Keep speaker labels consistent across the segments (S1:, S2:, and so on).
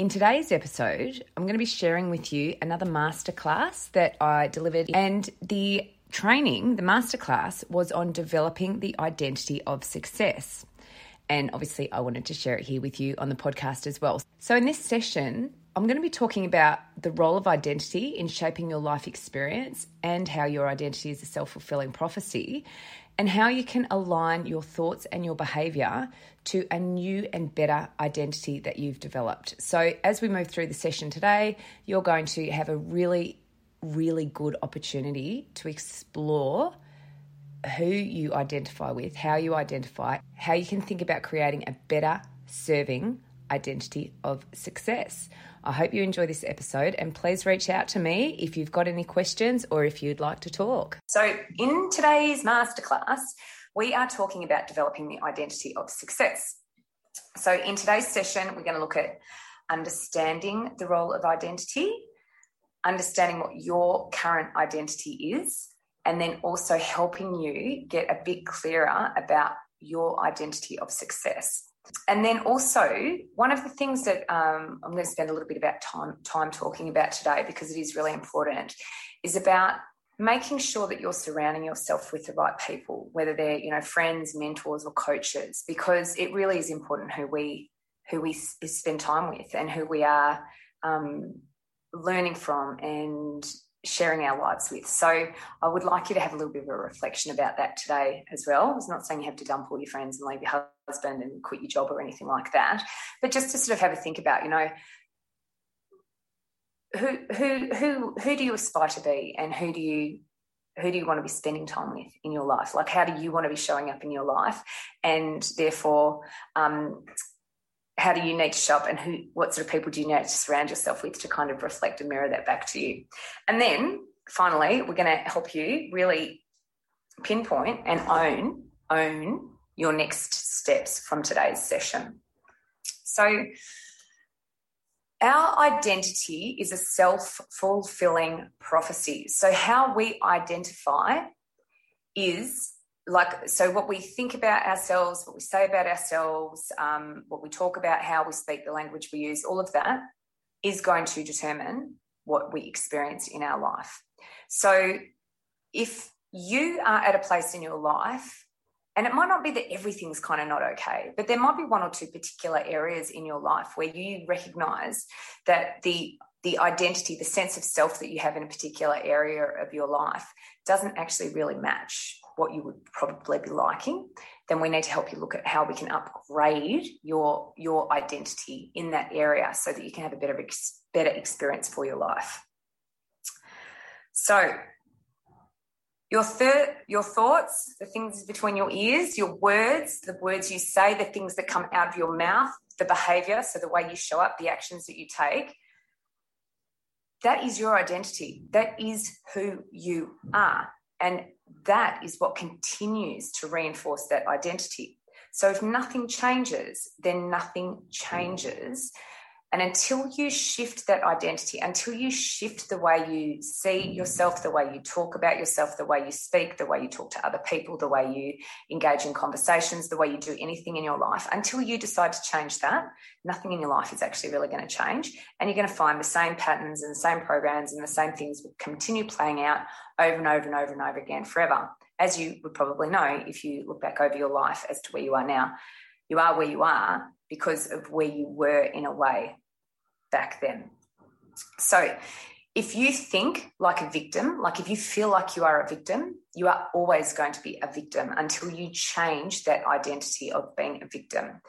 S1: In today's episode, I'm going to be sharing with you another masterclass that I delivered, and the training, the masterclass, was on developing the identity of success. And obviously, I wanted to share it here with you on the podcast as well. So, in this session, I'm going to be talking about the role of identity in shaping your life experience and how your identity is a self fulfilling prophecy, and how you can align your thoughts and your behavior to a new and better identity that you've developed. So, as we move through the session today, you're going to have a really, really good opportunity to explore who you identify with, how you identify, how you can think about creating a better serving identity of success. I hope you enjoy this episode and please reach out to me if you've got any questions or if you'd like to talk. So, in today's masterclass, we are talking about developing the identity of success. So, in today's session, we're going to look at understanding the role of identity, understanding what your current identity is, and then also helping you get a bit clearer about your identity of success. And then also, one of the things that um, I'm going to spend a little bit about time, time talking about today because it is really important is about making sure that you're surrounding yourself with the right people, whether they're you know friends, mentors, or coaches, because it really is important who we who we spend time with and who we are um, learning from and sharing our lives with. So I would like you to have a little bit of a reflection about that today as well. I was not saying you have to dump all your friends and leave your husband and quit your job or anything like that, but just to sort of have a think about, you know, who who who who do you aspire to be and who do you who do you want to be spending time with in your life like how do you want to be showing up in your life and therefore um, how do you need to show up and who what sort of people do you need to surround yourself with to kind of reflect and mirror that back to you and then finally we're going to help you really pinpoint and own own your next steps from today's session so our identity is a self fulfilling prophecy. So, how we identify is like, so what we think about ourselves, what we say about ourselves, um, what we talk about, how we speak, the language we use, all of that is going to determine what we experience in our life. So, if you are at a place in your life and it might not be that everything's kind of not okay, but there might be one or two particular areas in your life where you recognize that the the identity, the sense of self that you have in a particular area of your life doesn't actually really match what you would probably be liking, then we need to help you look at how we can upgrade your your identity in that area so that you can have a better better experience for your life. So, your third, your thoughts, the things between your ears, your words, the words you say, the things that come out of your mouth, the behavior, so the way you show up, the actions that you take, that is your identity. That is who you are. And that is what continues to reinforce that identity. So if nothing changes, then nothing mm. changes. And until you shift that identity, until you shift the way you see yourself, the way you talk about yourself, the way you speak, the way you talk to other people, the way you engage in conversations, the way you do anything in your life, until you decide to change that, nothing in your life is actually really going to change. And you're going to find the same patterns and the same programs and the same things will continue playing out over and over and over and over again forever. As you would probably know if you look back over your life as to where you are now. You are where you are because of where you were in a way back then. So, if you think like a victim, like if you feel like you are a victim, you are always going to be a victim until you change that identity of being a victim.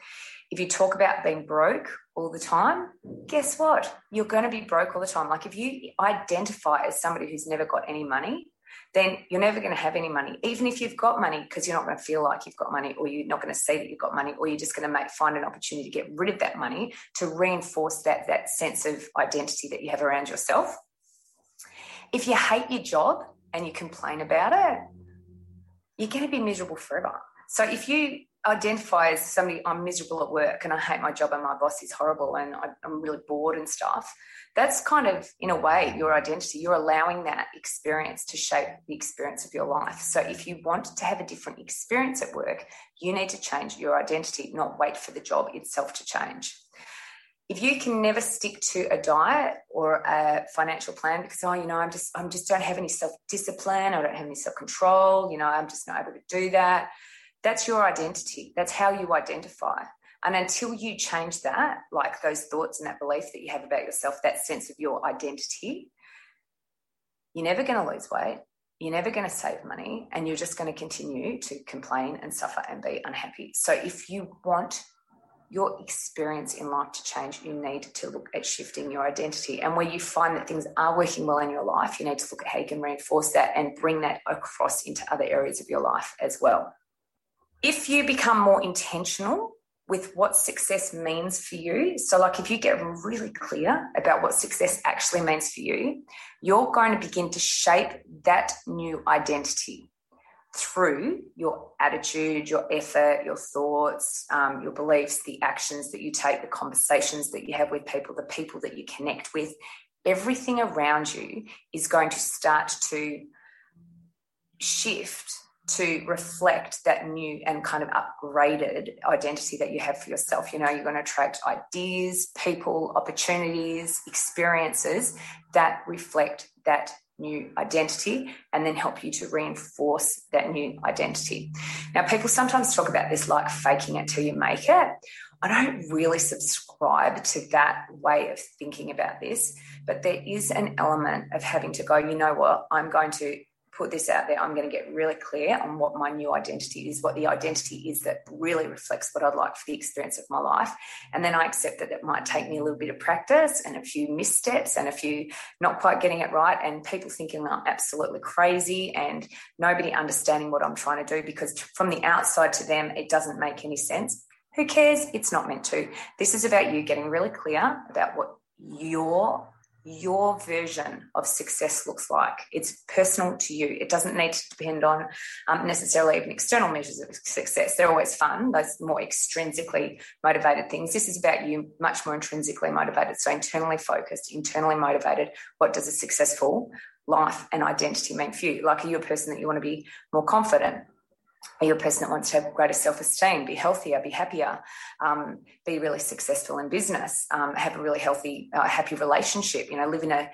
S1: If you talk about being broke all the time, guess what? You're going to be broke all the time. Like if you identify as somebody who's never got any money, then you're never going to have any money. Even if you've got money, because you're not going to feel like you've got money, or you're not going to see that you've got money, or you're just going to make find an opportunity to get rid of that money to reinforce that that sense of identity that you have around yourself. If you hate your job and you complain about it, you're going to be miserable forever. So if you identify as somebody, I'm miserable at work and I hate my job and my boss is horrible and I'm really bored and stuff, that's kind of, in a way, your identity. You're allowing that experience to shape the experience of your life. So if you want to have a different experience at work, you need to change your identity, not wait for the job itself to change if you can never stick to a diet or a financial plan because oh you know i'm just i'm just don't have any self-discipline i don't have any self-control you know i'm just not able to do that that's your identity that's how you identify and until you change that like those thoughts and that belief that you have about yourself that sense of your identity you're never going to lose weight you're never going to save money and you're just going to continue to complain and suffer and be unhappy so if you want your experience in life to change, you need to look at shifting your identity. And where you find that things are working well in your life, you need to look at how you can reinforce that and bring that across into other areas of your life as well. If you become more intentional with what success means for you, so like if you get really clear about what success actually means for you, you're going to begin to shape that new identity through your attitude, your effort, your thoughts, um, your beliefs, the actions that you take, the conversations that you have with people, the people that you connect with, everything around you is going to start to shift to reflect that new and kind of upgraded identity that you have for yourself. You know, you're going to attract ideas, people, opportunities, experiences that reflect that new identity and then help you to reinforce that new identity. Now, people sometimes talk about this like faking it till you make it. I don't really subscribe to that way of thinking about this, but there is an element of having to go, you know what, I'm going to put this out there, I'm going to get really clear on what my new identity is, what the identity is that really reflects what I'd like for the experience of my life. And then I accept that it might take me a little bit of practice and a few missteps and a few not quite getting it right, and people thinking I'm absolutely crazy and nobody understanding what I'm trying to do because from the outside to them, it doesn't make any sense. Who cares? It's not meant to. This is about you getting really clear about what your your version of success looks like. It's personal to you. It doesn't need to depend on um, necessarily even external measures of success. They're always fun, those more extrinsically motivated things. This is about you much more intrinsically motivated. So, internally focused, internally motivated. What does a successful life and identity mean for you? Like, are you a person that you want to be more confident? Are you a person that wants to have greater self esteem, be healthier, be happier, um, be really successful in business, um, have a really healthy, uh, happy relationship, you know, live in a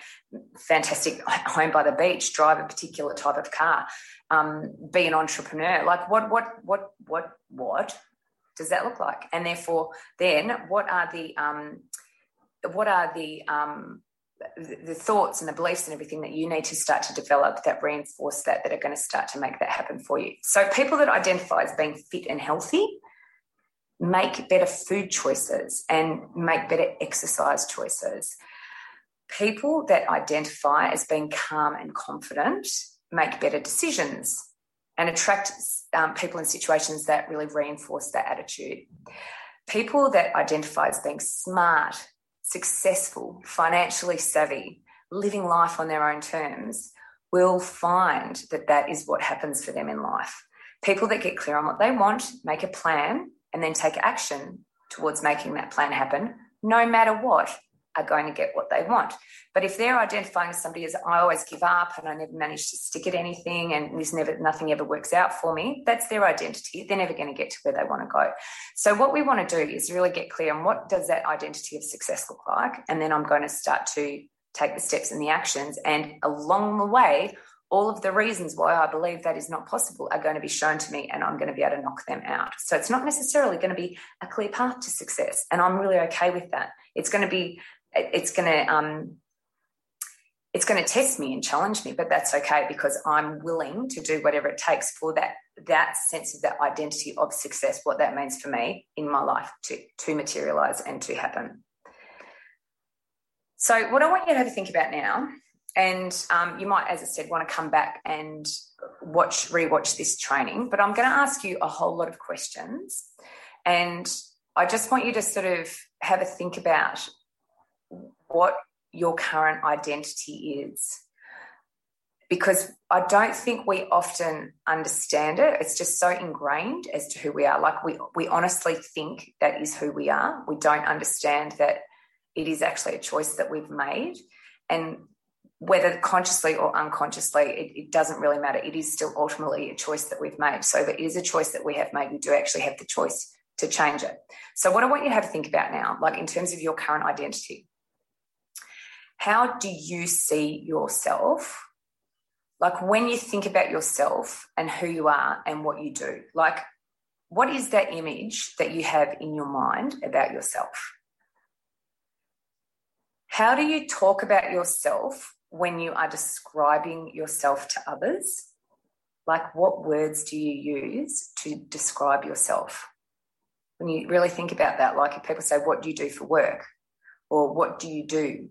S1: fantastic home by the beach, drive a particular type of car, um, be an entrepreneur? Like, what, what, what, what, what does that look like? And therefore, then what are the, um, what are the, um, the thoughts and the beliefs and everything that you need to start to develop that reinforce that that are going to start to make that happen for you. So people that identify as being fit and healthy make better food choices and make better exercise choices. People that identify as being calm and confident make better decisions and attract um, people in situations that really reinforce that attitude. People that identify as being smart successful, financially savvy, living life on their own terms will find that that is what happens for them in life. People that get clear on what they want, make a plan, and then take action towards making that plan happen, no matter what, are going to get what they want. But if they're identifying somebody as I always give up and I never manage to stick at anything and this never nothing ever works out for me, that's their identity. They're never going to get to where they want to go. So what we want to do is really get clear on what does that identity of success look like, and then I'm going to start to take the steps and the actions, and along the way, all of the reasons why I believe that is not possible are going to be shown to me and I'm going to be able to knock them out. So it's not necessarily going to be a clear path to success. And I'm really okay with that. It's going to be it's going to um, it's going to test me and challenge me, but that's okay because I'm willing to do whatever it takes for that that sense of that identity of success, what that means for me in my life to to materialize and to happen. So, what I want you to have a think about now, and um, you might, as I said, want to come back and watch rewatch this training, but I'm going to ask you a whole lot of questions, and I just want you to sort of have a think about what your current identity is. because I don't think we often understand it. It's just so ingrained as to who we are. Like we we honestly think that is who we are. We don't understand that it is actually a choice that we've made. And whether consciously or unconsciously, it, it, doesn't really matter. It is still ultimately a choice that we've made. So it is a choice that we have made. We do actually have the choice to change it. So what I want you to have to think about now, like in terms of your current identity, how do you see yourself? Like when you think about yourself and who you are and what you do, like what is that image that you have in your mind about yourself? How do you talk about yourself when you are describing yourself to others? Like, what words do you use to describe yourself? When you really think about that, like if people say, What do you do for work? Or what do you do?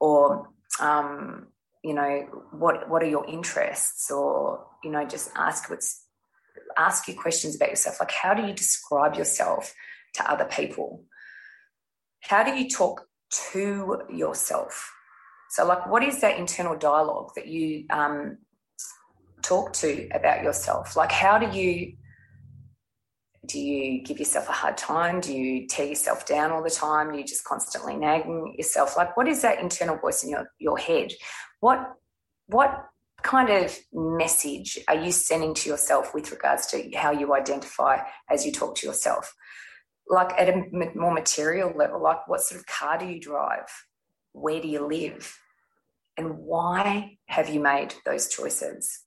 S1: Or, um, you know, what, what are your interests? Or, you know, just ask what's, ask you questions about yourself. Like, how do you describe yourself to other people? How do you talk to yourself? So, like, what is that internal dialogue that you um, talk to about yourself? Like, how do you do you give yourself a hard time? Do you tear yourself down all the time? Do you just constantly nagging yourself? Like, what is that internal voice in your your head? What what kind of message are you sending to yourself with regards to how you identify as you talk to yourself? Like at a more material level, like what sort of car do you drive? where do you live? And why have you made those choices?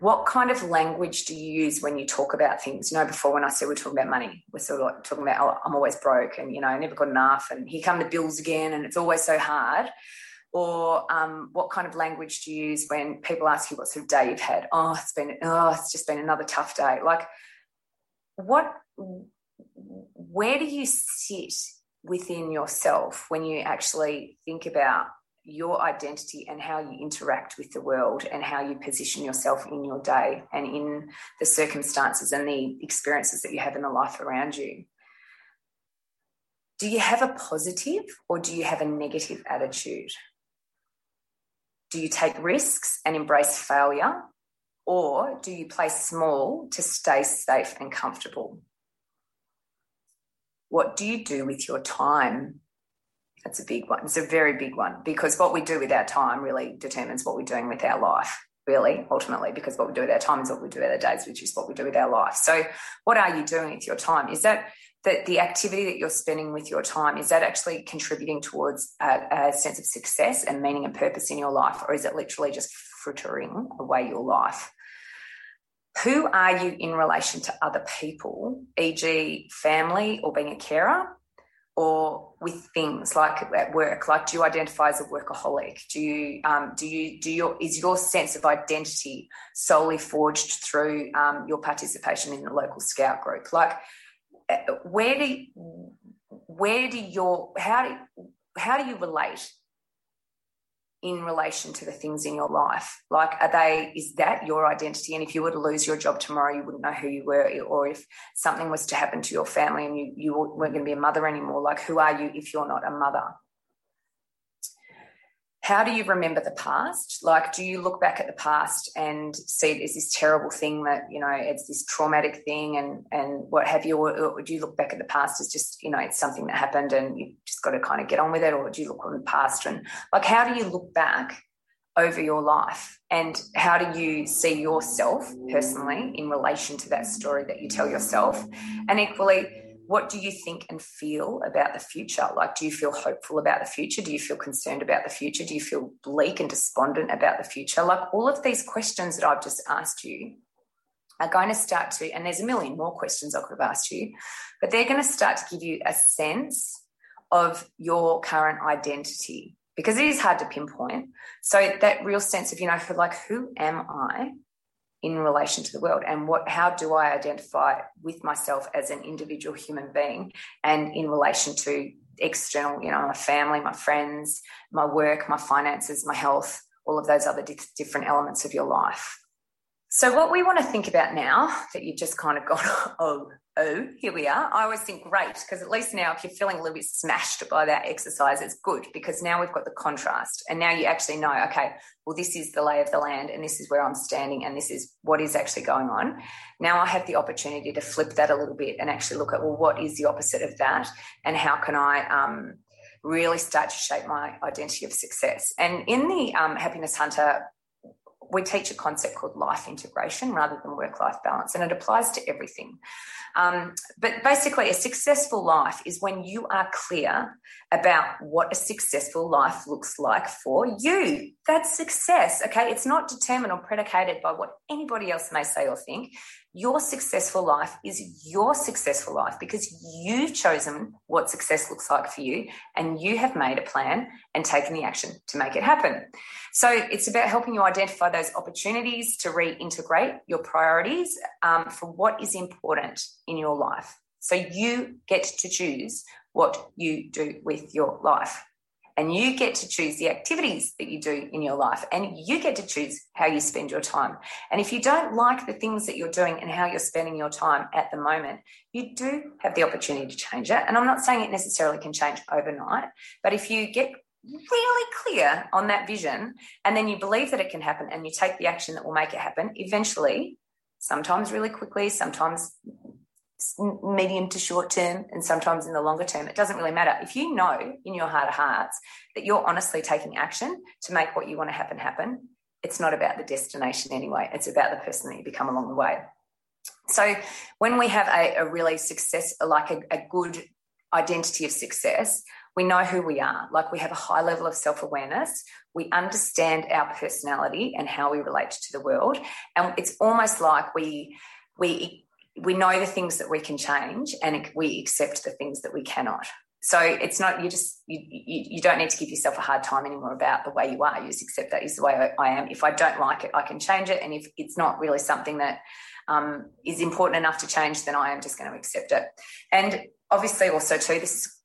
S1: What kind of language do you use when you talk about things? You know, before when I said we're talking about money, we're sort of like talking about, oh, I'm always broke and, you know, I never got enough and here come the bills again and it's always so hard. Or um, what kind of language do you use when people ask you what sort of day you've had? Oh, it's been, oh, it's just been another tough day. Like, what, where do you sit within yourself when you actually think about your identity and how you interact with the world and how you position yourself in your day and in the circumstances and the experiences that you have in the life around you. Do you have a positive or do you have a negative attitude? Do you take risks and embrace failure? Or do you play small to stay safe and comfortable? What do you do with your time? That's a big one. It's a very big one because what we do with our time really determines what we're doing with our life, really, ultimately, because what we do with our time is what we do with our days, which is what we do with our life. So, what are you doing with your time? Is that that the activity that you're spending with your time is that actually contributing towards a, a sense of success and meaning and purpose in your life, or is it literally just frittering away your life? who are you in relation to other people, e.g., family or being a carer, or with things like at work? Like, do you identify as a workaholic? Do you um, do you do your is your sense of identity solely forged through um, your participation in the local scout group? Like, uh, where do where do your how do how do you relate in relation to the things in your life? Like, are they, is that your identity? And if you were to lose your job tomorrow, you wouldn't know who you were. Or if something was to happen to your family and you, you weren't going to be a mother anymore, like, who are you if you're not a mother? How do you remember the past? Like, do you look back at the past and see it as this terrible thing that, you know, it's this traumatic thing and, and what have you? Or, or do you look back at the past as just, you know, it's something that happened and you just got to kind of get on with it? Or do you look on the past and like, how do you look back over your life? And how do you see yourself personally in relation to that story that you tell yourself? And equally, what do you think and feel about the future? Like, do you feel hopeful about the future? Do you feel concerned about the future? Do you feel bleak and despondent about the future? Like, all of these questions that I've just asked you are going to start to, and there's a million more questions I could have asked you, but they're going to start to give you a sense of your current identity because it is hard to pinpoint. So, that real sense of, you know, for like, who am I? In relation to the world and what how do i identify with myself as an individual human being and in relation to external you know my family my friends my work my finances my health all of those other different elements of your life? So, what we want to think about now that you've just kind of gone, oh, oh, here we are. I always think, great, because at least now if you're feeling a little bit smashed by that exercise, it's good because now we've got the contrast. And now you actually know, okay, well, this is the lay of the land and this is where I'm standing and this is what is actually going on. Now I have the opportunity to flip that a little bit and actually look at, well, what is the opposite of that? And how can I, um, really start to shape my identity of success. And in the um, Happiness Hunter we teach a concept called life integration rather than work life balance, and it applies to everything. Um, but basically, a successful life is when you are clear about what a successful life looks like for you. That's success, okay? It's not determined or predicated by what anybody else may say or think. Your successful life is your successful life because you've chosen what success looks like for you and you have made a plan and taken the action to make it happen. So it's about helping you identify those opportunities to reintegrate your priorities um, for what is important in your life. So you get to choose what you do with your life and you get to choose the activities that you do in your life and you get to choose how you spend your time. And if you don't like the things that you're doing and how you're spending your time at the moment you do have the opportunity to change it. And i'm not saying it necessarily can change overnight but if you get really clear on that vision and then you believe that it can happen and you take the action that will make it happen eventually sometimes really quickly sometimes medium to short term and sometimes in the longer term. It doesn't really matter. If you know in your heart of hearts that you're honestly taking action to make what you want to happen happen, it's not about the destination anyway. It's about the person that you become along the way. So when we have a, a really success, like a, a good identity of success, we know who we are. Like we have a high level of self awareness. We understand our personality and how we relate to the world. And it's almost like we, we we know the things that we can change and we accept the things that we cannot. So it's not you just you, you, you, don't need to give yourself a hard time anymore about the way you are. You just accept that is the way I, am. If i don't like it i can change it. And if it's not really something that um, is important enough to change then i am just going to accept it. And obviously also too this is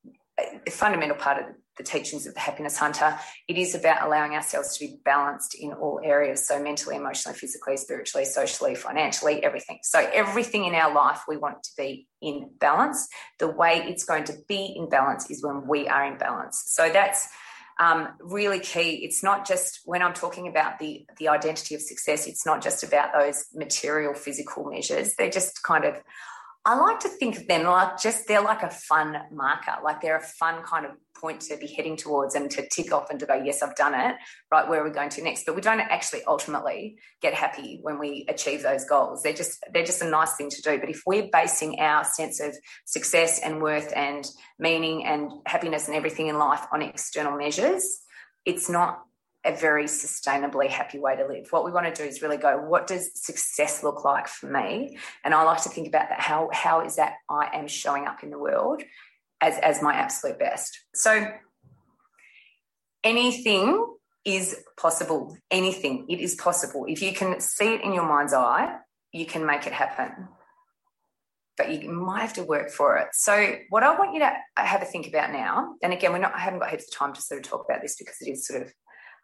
S1: a fundamental part of the teachings of the happiness hunter it is about allowing ourselves to be balanced in all areas. So mentally emotionally physically spiritually socially financially everything. So everything in our life we want to be in balance. The way it's going to be in balance is when we are in balance. So that's um, really key. It's not just when i'm talking about the the identity of success it's not just about those material physical measures. They're just kind of I like to think of them like just they're like a fun marker, like they're a fun kind of point to be heading towards and to tick off and to go, yes, I've done it. Right, where are we going to next? But we don't actually ultimately get happy when we achieve those goals. They're just they're just a nice thing to do. But if we're basing our sense of success and worth and meaning and happiness and everything in life on external measures, it's not a very sustainably happy way to live. What we want to do is really go, what does success look like for me? And I like to think about that. How, how is that I am showing up in the world as, as my absolute best? So anything is possible. Anything. It is possible. If you can see it in your mind's eye, you can make it happen. But you might have to work for it. So, what I want you to have a think about now, and again, we're not, I haven't got heaps of time to sort of talk about this because it is sort of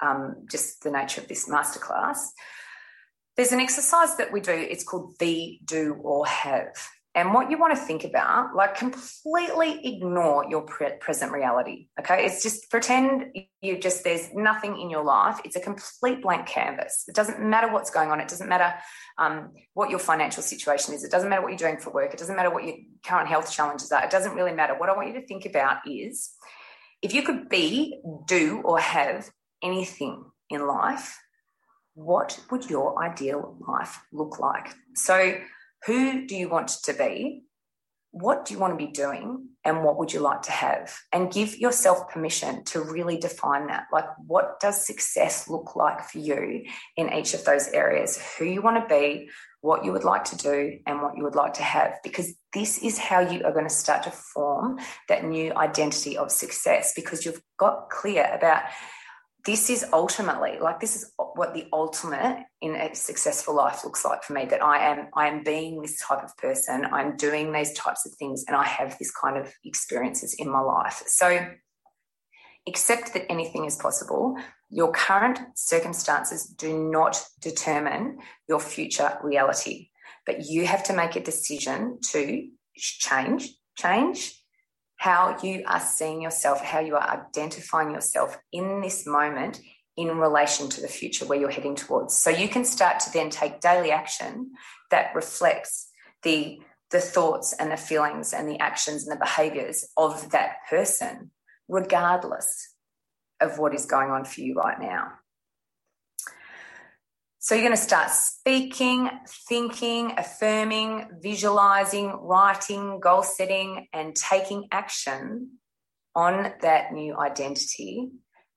S1: um, just the nature of this masterclass. There's an exercise that we do, it's called be, do, or have. And what you want to think about, like completely ignore your pre- present reality. Okay. It's just pretend you just, there's nothing in your life. It's a complete blank canvas. It doesn't matter what's going on. It doesn't matter um, what your financial situation is. It doesn't matter what you're doing for work. It doesn't matter what your current health challenges are. It doesn't really matter. What I want you to think about is if you could be, do, or have anything in life, what would your ideal life look like? So, who do you want to be? What do you want to be doing? And what would you like to have? And give yourself permission to really define that. Like, what does success look like for you in each of those areas? Who you want to be, what you would like to do, and what you would like to have. Because this is how you are going to start to form that new identity of success because you've got clear about this is ultimately like this is what the ultimate in a successful life looks like for me that i am i am being this type of person i'm doing these types of things and i have this kind of experiences in my life so accept that anything is possible. Your current circumstances do not determine your future reality, but you have to make a decision to change, change how you are seeing yourself, how you are identifying yourself in this moment in relation to the future where you're heading towards. So you can start to then take daily action that reflects the the thoughts and the feelings and the actions and the behaviors of that person, regardless of what is going on for you right now. So you're going to start speaking, thinking, affirming, visualizing, writing, goal setting, and taking action on that new identity.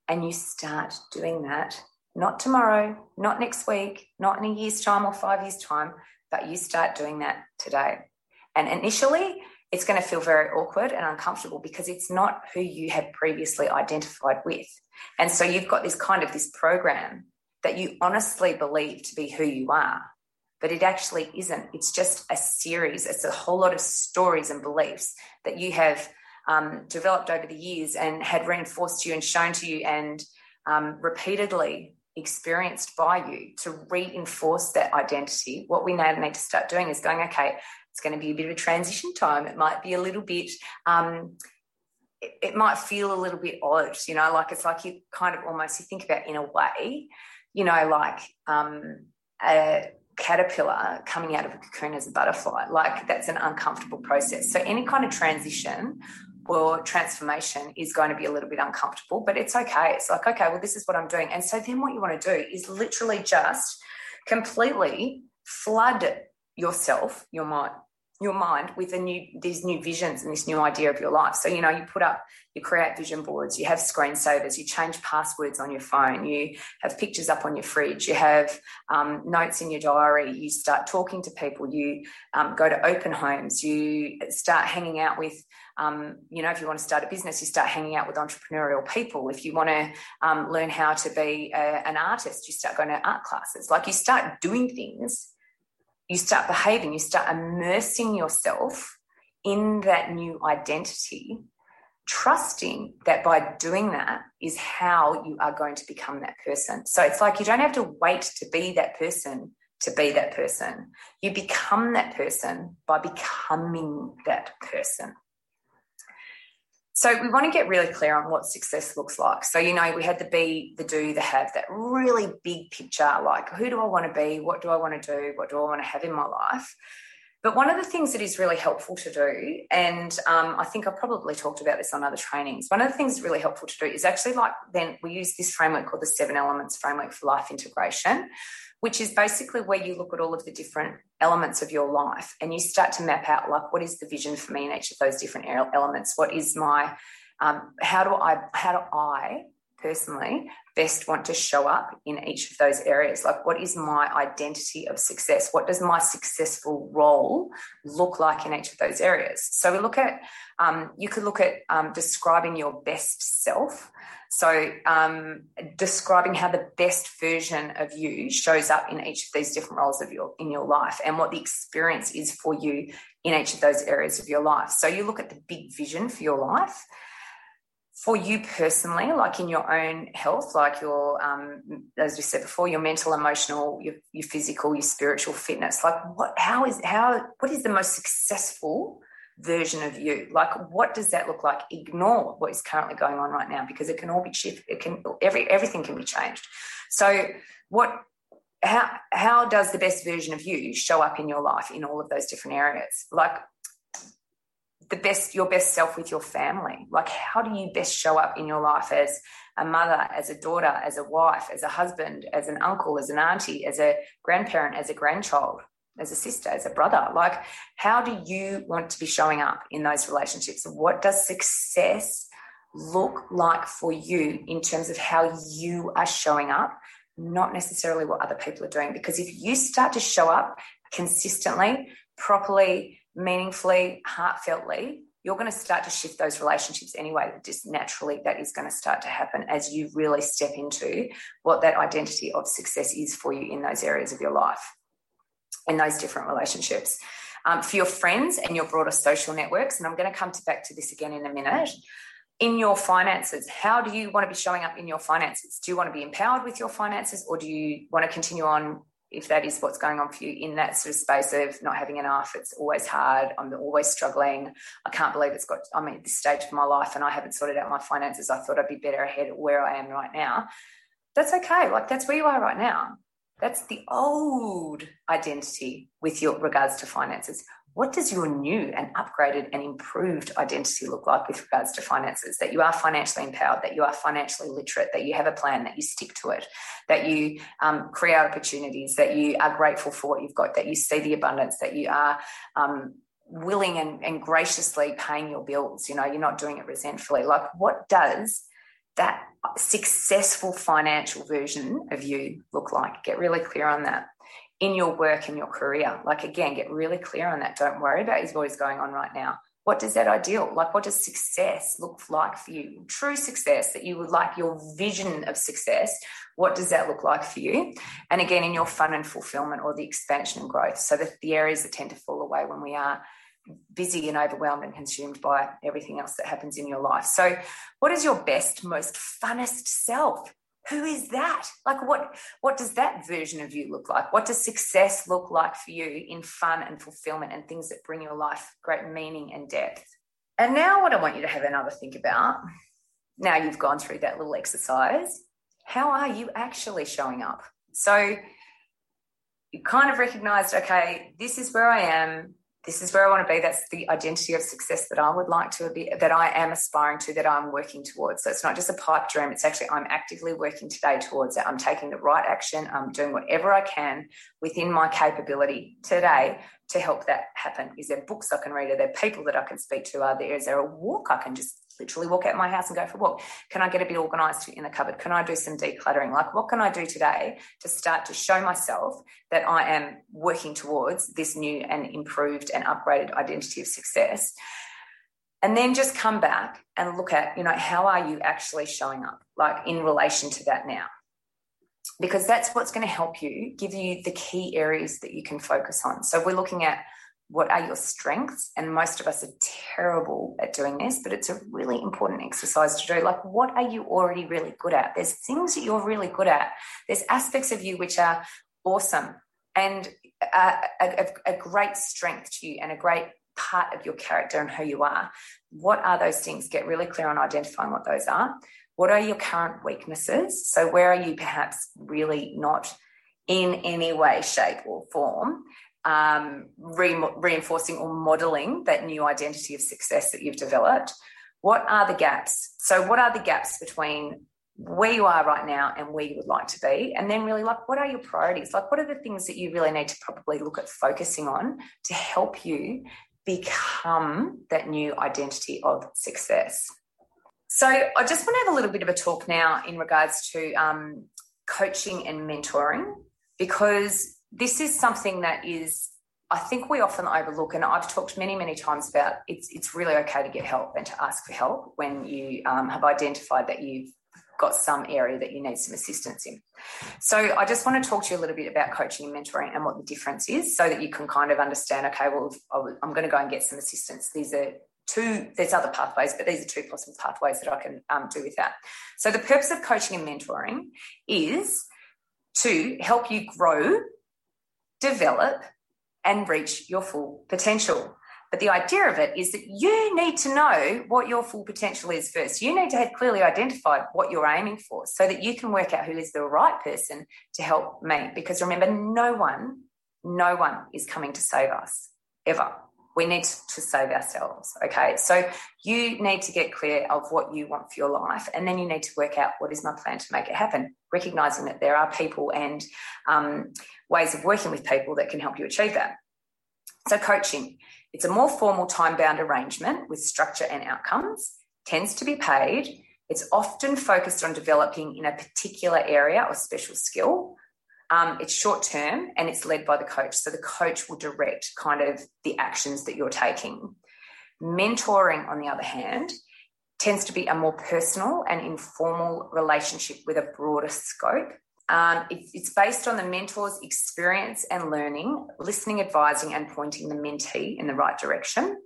S1: And you start doing that not tomorrow, not next week, not in a year's time or five years' time, but you start doing that today. And initially, it's going to feel very awkward and uncomfortable because it's not who you have previously identified with. And so you've got this kind of this program that you honestly believe to be who you are, but it actually isn't. It's just a series, it's a whole lot of stories and beliefs that you have um, developed over the years and had reinforced to you and shown to you and um, repeatedly experienced by you to reinforce that identity. What we now need to start doing is going, okay, it's going to be a bit of a transition time. It might be a little bit, um, it, it, might feel a little bit odd, you know, like it's like you kind of almost you think about in a way, you know, like um, a caterpillar coming out of a cocoon as a butterfly. Like that's an uncomfortable process. So any kind of transition or transformation is going to be a little bit uncomfortable, but it's okay. It's like, okay, well, this is what I'm doing. And so then what you want to do is literally just completely flood yourself, your mind, your mind with a new these new visions and this new idea of your life. So you know, you put up, you create vision boards, you have screensavers, you change passwords on your phone, you have pictures up on your fridge, you have um, notes in your diary, you start talking to people, you um, go to open homes, you start hanging out with. Um, you know, if you want to start a business, you start hanging out with entrepreneurial people. If you want to um, learn how to be a, an artist, you start going to art classes. Like you start doing things you start behaving, you start immersing yourself in that new identity, trusting that by doing that is how you are going to become that person. So it's like you don't have to wait to be that person to be that person. You become that person by becoming that person. So we want to get really clear on what success looks like. So, you know, we had the be, the do, the have, that really big picture like who do I want to be? What do I want to do? What do I want to have in my life? But one of the things that is really helpful to do, and um, I think I've probably talked about this on other trainings, one of the things really helpful to do is actually like then we use this framework called the seven elements framework for life integration, which is basically where you look at all of the different elements of your life and you start to map out like what is the vision for me in each of those different elements? What is my um, how do i how do i personally best want to show up in each of those areas like what is my identity of success what does my successful role look like in each of those areas so we look at um, you could look at um, describing your best self so, um, describing how the best version of you shows up in each of these different roles of your in your life, and what the experience is for you in each of those areas of your life. So, you look at the big vision for your life. For you personally, like in your own health, like your, um, as we said before, your mental, emotional, your, your physical, your spiritual fitness. Like, what? How is how? What is the most successful version of you like what does that look like ignore what is currently going on right now because it can all be shifted it can every everything can be changed so what how how does the best version of you show up in your life in all of those different areas like the best your best self with your family like how do you best show up in your life as a mother as a daughter as a wife as a husband as an uncle as an auntie as a grandparent as a grandchild as a sister, as a brother? Like, how do you want to be showing up in those relationships? What does success look like for you in terms of how you are showing up, not necessarily what other people are doing? Because if you start to show up consistently, properly, meaningfully, heartfeltly, you're going to start to shift those relationships anyway. Just naturally, that is going to start to happen as you really step into what that identity of success is for you in those areas of your life in those different relationships. Um, for your friends and your broader social networks, and I'm going to come to back to this again in a minute. in your finances, how do you want to be showing up in your finances? Do you want to be empowered with your finances or do you want to continue on if that is what's going on for you in that sort of space of not having enough, it's always hard. I'm always struggling. I can't believe it's got, I'm at this stage of my life and I haven't sorted out my finances. I thought I'd be better ahead of where I am right now. That's okay. Like that's where you are right now. That's the old identity with your regards to finances what does your new and upgraded and improved identity look like with regards to finances? That you are financially empowered, that you are financially literate, that you have a plan, that you stick to it, that you um, create opportunities, that you are grateful for what you've got, that you see the abundance, that you are um, willing and, and graciously paying your bills. You know, you're not doing it resentfully. Like, what does that successful financial version of you look like? Get really clear on that in your work and your career. Like, again, get really clear on that. Don't worry about what is going on right now. What does that ideal, like, what does success look like for you? True success that you would like your vision of success. What does that look like for you? And again, in your fun and fulfillment or the expansion and growth. So that the areas that tend to fall away when we are busy and overwhelmed and consumed by everything else that happens in your life. So, what is your best, most funnest self? Who is that? Like what what does that version of you look like? What does success look like for you in fun and fulfillment and things that bring your life great meaning and depth? And now what i want you to have another think about now you've gone through that little exercise how are you actually showing up? So you kind of recognized okay this is where i am this is where I want to be. That's the identity of success that I would like to be, that I am aspiring to, that I'm working towards. So it's not just a pipe dream. It's actually, I'm actively working today towards it. I'm taking the right action. I'm doing whatever I can within my capability today to help that happen. Is there books I can read? Are there people that I can speak to? Are there, is there a walk I can just literally walk out my house and go for a walk? Can I get a bit organized in the cupboard? Can I do some decluttering? Like, what can I do today to start to show myself that I am working towards this new and improved and upgraded identity of success? And then just come back and look at, you know, how are you actually showing up, like in relation to that now? Because that's what's going to help you give you the key areas that you can focus on. So we're looking at what are your strengths? And most of us are terrible at doing this, but it's a really important exercise to do. Like, what are you already really good at? There's things that you're really good at, there's aspects of you which are awesome and a, a, a great strength to you and a great part of your character and who you are. What are those things? Get really clear on identifying what those are. What are your current weaknesses? So, where are you perhaps really not in any way, shape, or form? Um, re- reinforcing or modeling that new identity of success that you've developed. What are the gaps? So, what are the gaps between where you are right now and where you would like to be? And then, really, like, what are your priorities? Like, what are the things that you really need to probably look at focusing on to help you become that new identity of success? So, I just want to have a little bit of a talk now in regards to um, coaching and mentoring because this is something that is I think we often overlook, and I've talked many, many times about it's it's really okay to get help and to ask for help when you um, have identified that you've got some area that you need some assistance in. So I just want to talk to you a little bit about coaching and mentoring and what the difference is, so that you can kind of understand. Okay, well, I'm going to go and get some assistance. These are two. There's other pathways, but these are two possible pathways that I can um, do with that. So the purpose of coaching and mentoring is to help you grow develop, and reach your full potential. But the idea of it is that you need to know what your full potential is first. You need to have clearly identified what you're aiming for so that you can work out who is the right person to help me. Because remember, no one, no one is coming to save us ever. We need to save ourselves. Okay. So you need to get clear of what you want for your life. And then you need to work out what is my plan to make it happen, recognizing that there are people and um, ways of working with people that can help you achieve that. So, coaching, it's a more formal time bound arrangement with structure and outcomes, tends to be paid. It's often focused on developing in a particular area or special skill. Um, it's short term and it's led by the coach. So the coach will direct kind of the actions that you're taking. Mentoring, on the other hand, tends to be a more personal and informal relationship with a broader scope. Um, it, it's based on the mentor's experience and learning, listening, advising, and pointing the mentee in the right direction.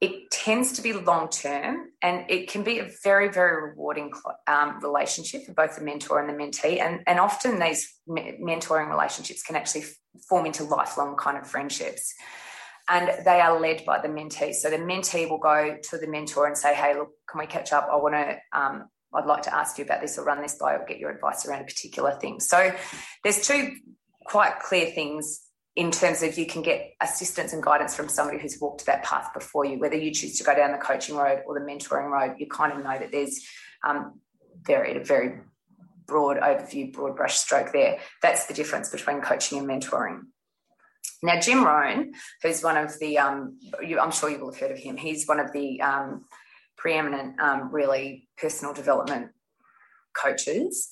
S1: It tends to be long term and it can be a very, very rewarding um, relationship for both the mentor and the mentee. And, and often these mentoring relationships can actually form into lifelong kind of friendships. And they are led by the mentee. So the mentee will go to the mentor and say, Hey, look, can we catch up? I want to, um, I'd like to ask you about this or run this by or get your advice around a particular thing. So there's two quite clear things in terms of you can get assistance and guidance from somebody who's walked that path before you, whether you choose to go down the coaching road or the mentoring road, you kind of know that there's um, very, very broad overview, broad brush stroke there. That's the difference between coaching and mentoring. Now, Jim Rohn, who's one of the, um, you, I'm sure you will have heard of him, he's one of the um, preeminent, um, really personal development coaches,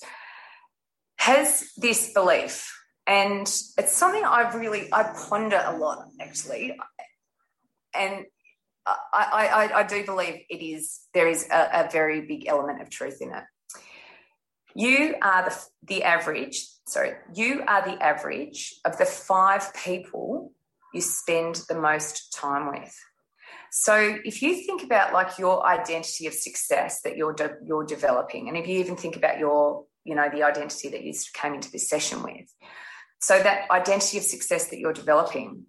S1: has this belief and it's something I've really I ponder a lot actually, and I, I, I do believe it is there is a, a very big element of truth in it. You are the the average. Sorry, you are the average of the five people you spend the most time with. So if you think about like your identity of success that you're de- you're developing, and if you even think about your you know the identity that you came into this session with, so, that identity of success that you're developing,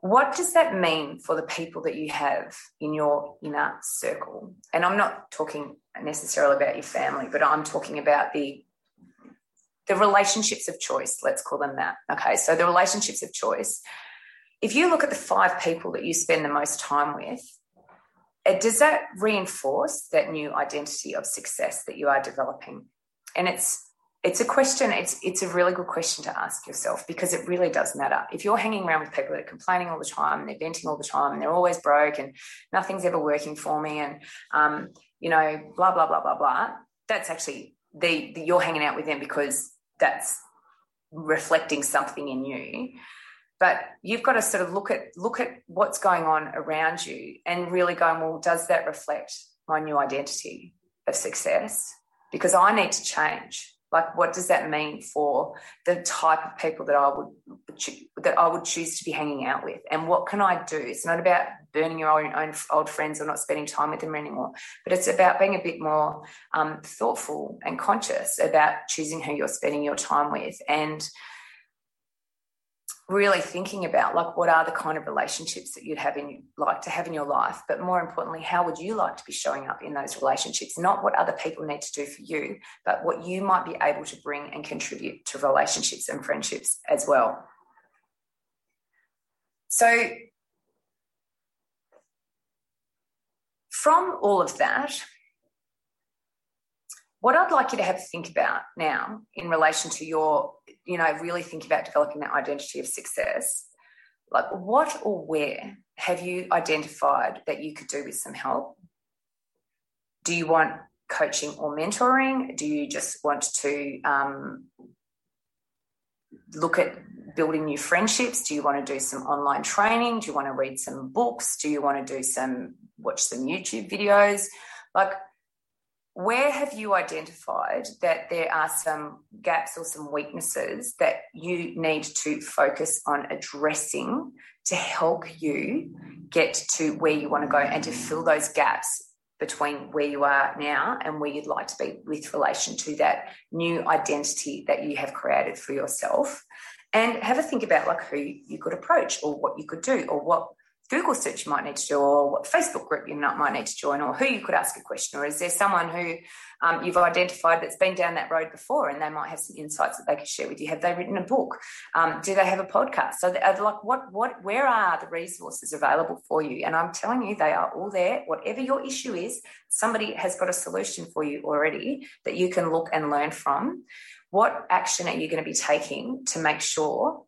S1: what does that mean for the people that you have in your inner circle? And I'm not talking necessarily about your family, but I'm talking about the the relationships of choice, let's call them that. Okay, so the relationships of choice. If you look at the five people that you spend the most time with, does that reinforce that new identity of success that you are developing? And it's it's a question it's it's a really good question to ask yourself because it really does matter. If you're hanging around with people that are complaining all the time and they're venting all the time and they're always broke and nothing's ever working for me and um, you know blah blah blah blah blah that's actually the, the you're hanging out with them because that's reflecting something in you. But you've got to sort of look at look at what's going on around you and really going well does that reflect my new identity of success? Because i need to change like, what does that mean for the type of people that I would that I would choose to be hanging out with, and what can I do? It's not about burning your own, own old friends or not spending time with them anymore, but it's about being a bit more um, thoughtful and conscious about choosing who you're spending your time with, and really thinking about like what are the kind of relationships that you'd have in like to have in your life but more importantly how would you like to be showing up in those relationships? Not what other people need to do for you but what you might be able to bring and contribute to relationships and friendships as well. So from all of that what I'd like you to have to think about now in relation to your, you know, really think about developing that identity of success. Like, what or where have you identified that you could do with some help? Do you want coaching or mentoring? Do you just want to um, look at building new friendships? Do you want to do some online training? Do you want to read some books? Do you want to do some watch some YouTube videos? Like, where have you identified that there are some gaps or some weaknesses that you need to focus on addressing to help you get to where you want to go and to fill those gaps between where you are now and where you'd like to be with relation to that new identity that you have created for yourself? And have a think about like who you could approach or what you could do or what Google search you might need to do, or what Facebook group you might need to join, or who you could ask a question, or is there someone who um, you've identified that's been down that road before and they might have some insights that they could share with you? Have they written a book? Um, do they have a podcast? So, like, what, what, where are the resources available for you? And I'm telling you, they are all there. Whatever your issue is, somebody has got a solution for you already that you can look and learn from. What action are you going to be taking to make sure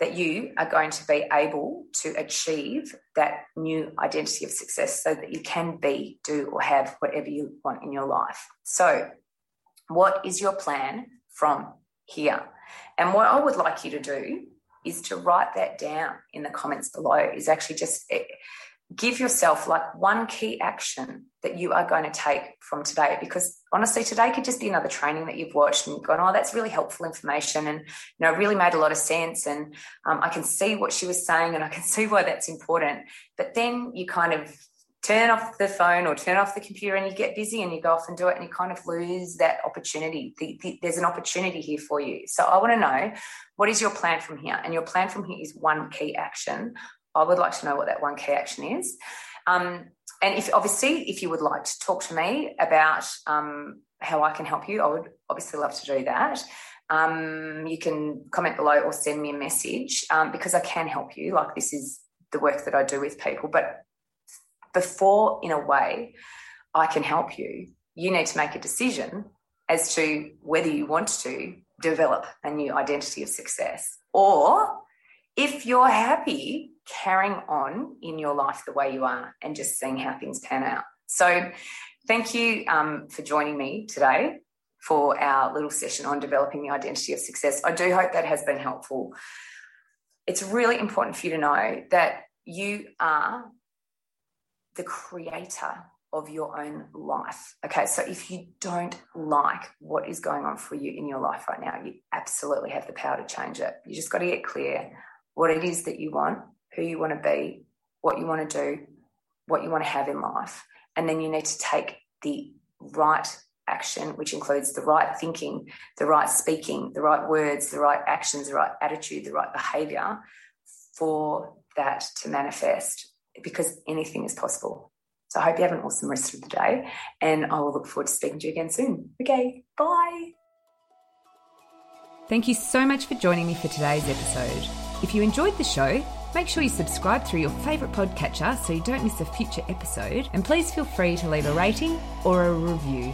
S1: that you are going to be able to achieve that new identity of success so that you can be, do, or have whatever you want in your life. So, what is your plan from here? And what I would like you to do is to write that down in the comments below, is actually just give yourself like one key action that you are going to take from today because honestly today could just be another training that you've watched and gone oh that's really helpful information and you know really made a lot of sense and um, i can see what she was saying and i can see why that's important. But then you kind of turn off the phone or turn off the computer and you get busy and you go off and do it and you kind of lose that opportunity. The, the, there's an opportunity here for you. So i want to know what is your plan from here? And your plan from here is one key action I would like to know what that one key action is. Um, and if obviously, if you would like to talk to me about um, how I can help you, I would obviously love to do that. Um, you can comment below or send me a message um, because I can help you. Like this is the work that I do with people. But before, in a way, I can help you, you need to make a decision as to whether you want to develop a new identity of success or if you're happy carrying on in your life the way you are and just seeing how things pan out. So, thank you um, for joining me today for our little session on developing the identity of success. I do hope that has been helpful. It's really important for you to know that you are the creator of your own life. Okay, so if you don't like what is going on for you in your life right now, you absolutely have the power to change it. You just got to get clear what it is that you want who you want to be, what you want to do, what you want to have in life. And then you need to take the right action, which includes the right thinking, the right speaking, the right words, the right actions, the right attitude, the right behavior for that to manifest because anything is possible. So I hope you have an awesome rest of the day and I will look forward to speaking to you again soon. Okay, bye.
S2: Thank you so much for joining me for today's episode. If you enjoyed the show, Make sure you subscribe through your favourite podcatcher so you don't miss a future episode, and please feel free to leave a rating or a review.